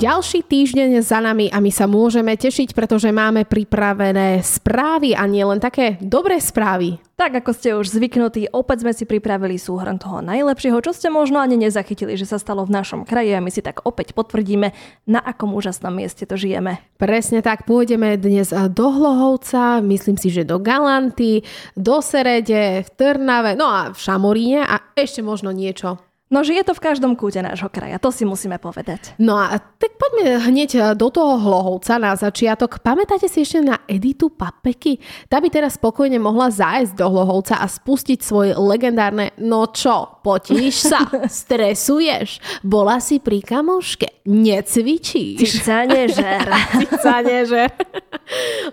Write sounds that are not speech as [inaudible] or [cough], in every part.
Ďalší týždeň za nami a my sa môžeme tešiť, pretože máme pripravené správy a nie len také dobré správy. Tak ako ste už zvyknutí, opäť sme si pripravili súhrn toho najlepšieho, čo ste možno ani nezachytili, že sa stalo v našom kraji a my si tak opäť potvrdíme, na akom úžasnom mieste to žijeme. Presne tak, pôjdeme dnes do Hlohovca, myslím si, že do Galanty, do Serede, v Trnave, no a v Šamoríne a ešte možno niečo No, že je to v každom kúte nášho kraja, to si musíme povedať. No a tak poďme hneď do toho Hlohovca na začiatok. Pamätáte si ešte na Editu Papeky? Tá by teraz spokojne mohla zájsť do Hlohovca a spustiť svoje legendárne No čo, potíš sa? [laughs] Stresuješ? Bola si pri kamoške? Necvičíš? Cica nežer. [laughs] Cica nežer.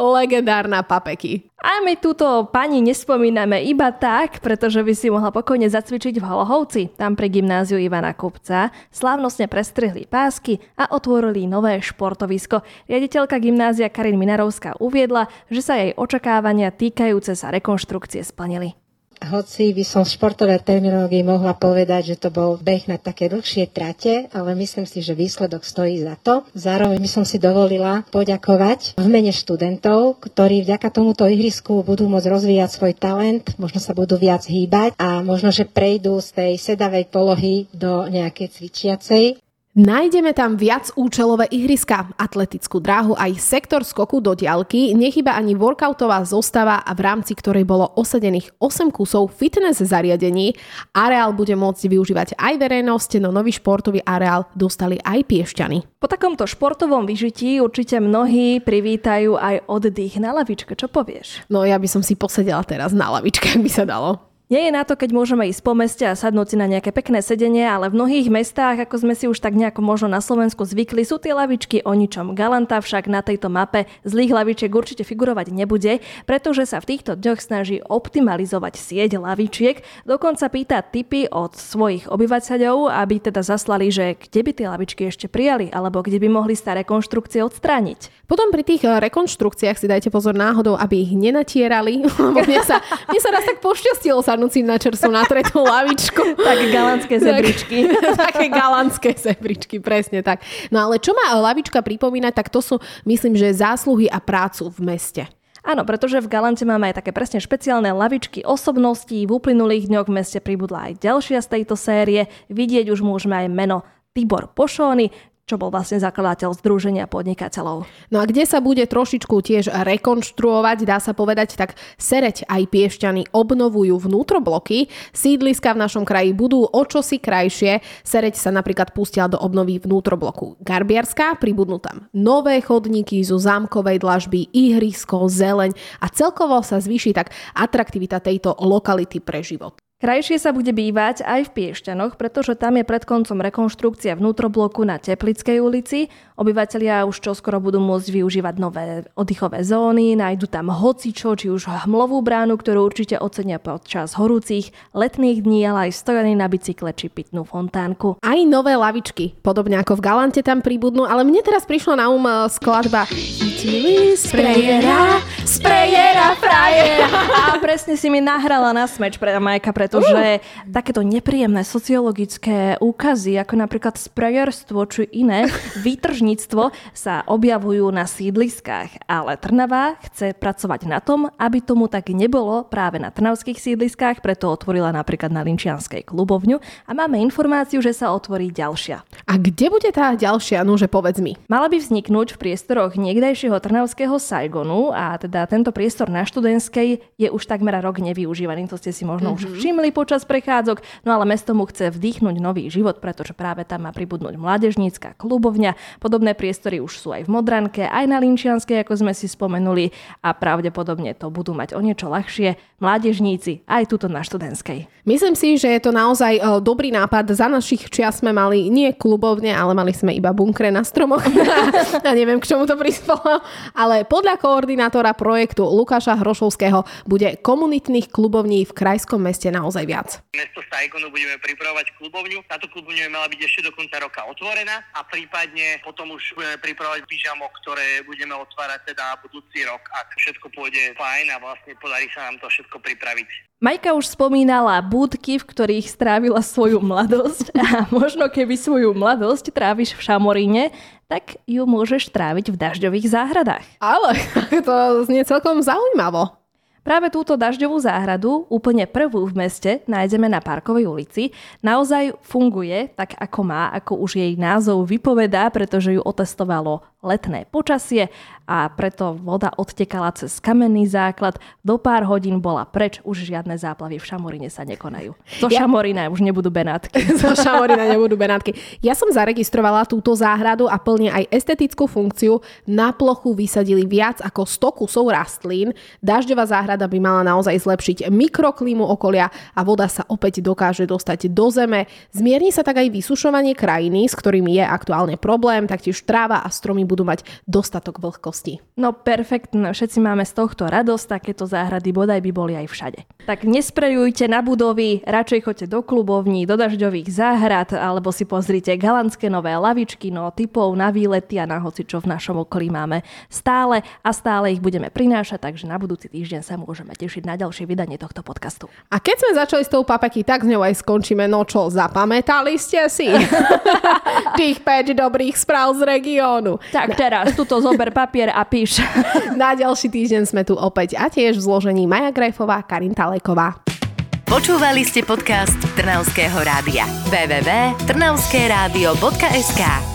Legendárna Papeky. A my túto pani nespomíname iba tak, pretože by si mohla pokojne zacvičiť v Holohovci. Tam pri gymnáziu Ivana Kupca slávnostne prestrihli pásky a otvorili nové športovisko. Riaditeľka gymnázia Karin Minarovská uviedla, že sa jej očakávania týkajúce sa rekonštrukcie splnili hoci by som v športovej terminológii mohla povedať, že to bol beh na také dlhšie trate, ale myslím si, že výsledok stojí za to. Zároveň by som si dovolila poďakovať v mene študentov, ktorí vďaka tomuto ihrisku budú môcť rozvíjať svoj talent, možno sa budú viac hýbať a možno, že prejdú z tej sedavej polohy do nejakej cvičiacej. Nájdeme tam viac účelové ihriska, atletickú dráhu aj sektor skoku do diaľky, nechyba ani workoutová zostava v rámci ktorej bolo osadených 8 kusov fitness zariadení. Areál bude môcť využívať aj verejnosť, no nový športový areál dostali aj piešťany. Po takomto športovom vyžití určite mnohí privítajú aj oddych na lavičke. Čo povieš? No ja by som si posedela teraz na lavičke, ak by sa dalo. Nie je na to, keď môžeme ísť po meste a sadnúť si na nejaké pekné sedenie, ale v mnohých mestách, ako sme si už tak nejako možno na Slovensku zvykli, sú tie lavičky o ničom. Galanta však na tejto mape zlých lavičiek určite figurovať nebude, pretože sa v týchto dňoch snaží optimalizovať sieť lavičiek, dokonca pýta tipy od svojich obyvateľov, aby teda zaslali, že kde by tie lavičky ešte prijali, alebo kde by mohli staré konštrukcie odstrániť. Potom pri tých eh, rekonštrukciách si dajte pozor náhodou, aby ich nenatierali, [laughs] lebo mne sa, mne sa raz tak pošťastilo sa sadnúť si na čerstvú natretú [laughs] lavičku. tak galantské zebričky. [laughs] Také galantské zebričky, presne tak. No ale čo má lavička pripomínať, tak to sú, myslím, že zásluhy a prácu v meste. Áno, pretože v Galante máme aj také presne špeciálne lavičky osobností. V uplynulých dňoch v meste pribudla aj ďalšia z tejto série. Vidieť už môžeme aj meno Tibor Pošóny, čo bol vlastne zakladateľ Združenia podnikateľov. No a kde sa bude trošičku tiež rekonštruovať, dá sa povedať, tak Sereď aj Piešťany obnovujú vnútrobloky. Sídliska v našom kraji budú o čosi krajšie. Sereď sa napríklad pustia do obnovy vnútrobloku Garbiarská, pribudnú tam nové chodníky zo zámkovej dlažby, ihrisko, zeleň a celkovo sa zvýši tak atraktivita tejto lokality pre život. Krajšie sa bude bývať aj v Piešťanoch, pretože tam je pred koncom rekonštrukcia vnútrobloku na Teplickej ulici. Obyvatelia už čoskoro budú môcť využívať nové oddychové zóny, nájdu tam hocičo, či už hmlovú bránu, ktorú určite ocenia počas horúcich letných dní, ale aj stojany na bicykle či pitnú fontánku. Aj nové lavičky, podobne ako v Galante tam pribudnú, ale mne teraz prišla na um eh, skladba sprejera, sprejera, frajera. A presne si mi nahrala na smeč pre Majka, preto pretože uh. takéto nepríjemné sociologické úkazy, ako napríklad sprejerstvo či iné [laughs] výtržníctvo sa objavujú na sídliskách. Ale Trnava chce pracovať na tom, aby tomu tak nebolo práve na trnavských sídliskách, preto otvorila napríklad na Linčianskej klubovňu a máme informáciu, že sa otvorí ďalšia. A kde bude tá ďalšia, no že povedz mi? Mala by vzniknúť v priestoroch niekdejšieho trnavského Saigonu a teda tento priestor na študentskej je už takmer rok nevyužívaný, to ste si možno mm-hmm. už mhm. všimli všimli počas prechádzok, no ale mesto mu chce vdýchnuť nový život, pretože práve tam má pribudnúť mládežnícka klubovňa. Podobné priestory už sú aj v Modranke, aj na Linčianskej, ako sme si spomenuli a pravdepodobne to budú mať o niečo ľahšie mládežníci aj tuto na študentskej. Myslím si, že je to naozaj uh, dobrý nápad. Za našich čias sme mali nie klubovne, ale mali sme iba bunkre na stromoch. [laughs] a neviem, k čomu to prispelo. Ale podľa koordinátora projektu Lukáša Hrošovského bude komunitných klubovní v krajskom meste na naozaj viac. Mesto Saigonu budeme pripravovať klubovňu. Táto klubovňa mala byť ešte do konca roka otvorená a prípadne potom už budeme pripravovať pyžamo, ktoré budeme otvárať teda budúci rok, ak všetko pôjde fajn a vlastne podarí sa nám to všetko pripraviť. Majka už spomínala budky, v ktorých strávila svoju mladosť a možno keby svoju mladosť tráviš v Šamoríne, tak ju môžeš tráviť v dažďových záhradách. Ale [laughs] to znie celkom zaujímavo. Práve túto dažďovú záhradu, úplne prvú v meste, nájdeme na Parkovej ulici. Naozaj funguje tak, ako má, ako už jej názov vypovedá, pretože ju otestovalo letné počasie a preto voda odtekala cez kamenný základ. Do pár hodín bola preč, už žiadne záplavy v Šamorine sa nekonajú. Zo ja... Šamorina už nebudú benátky. [laughs] Zo Šamorina nebudú benátky. Ja som zaregistrovala túto záhradu a plne aj estetickú funkciu. Na plochu vysadili viac ako 100 kusov rastlín. Dažďová záhrada by mala naozaj zlepšiť mikroklímu okolia a voda sa opäť dokáže dostať do zeme. Zmierni sa tak aj vysušovanie krajiny, s ktorými je aktuálne problém, taktiež tráva a stromy budú mať dostatok vlhkosti. No perfektné, všetci máme z tohto radosť, takéto záhrady bodaj by boli aj všade. Tak nesprejujte na budovy, radšej choďte do klubovní, do dažďových záhrad, alebo si pozrite galantské nové lavičky, no typov na výlety a na hoci čo v našom okolí máme stále a stále ich budeme prinášať, takže na budúci týždeň sa môžeme tešiť na ďalšie vydanie tohto podcastu. A keď sme začali s tou papaky, tak s ňou aj skončíme. No čo, zapamätali ste si? [laughs] Tých 5 dobrých správ z regiónu. Tak teraz, tuto zober papier a píš. [laughs] Na ďalší týždeň sme tu opäť a tiež v zložení Maja Grajfová, Karin Taleková. Počúvali ste podcast Trnavského rádia. www.trnavskeradio.sk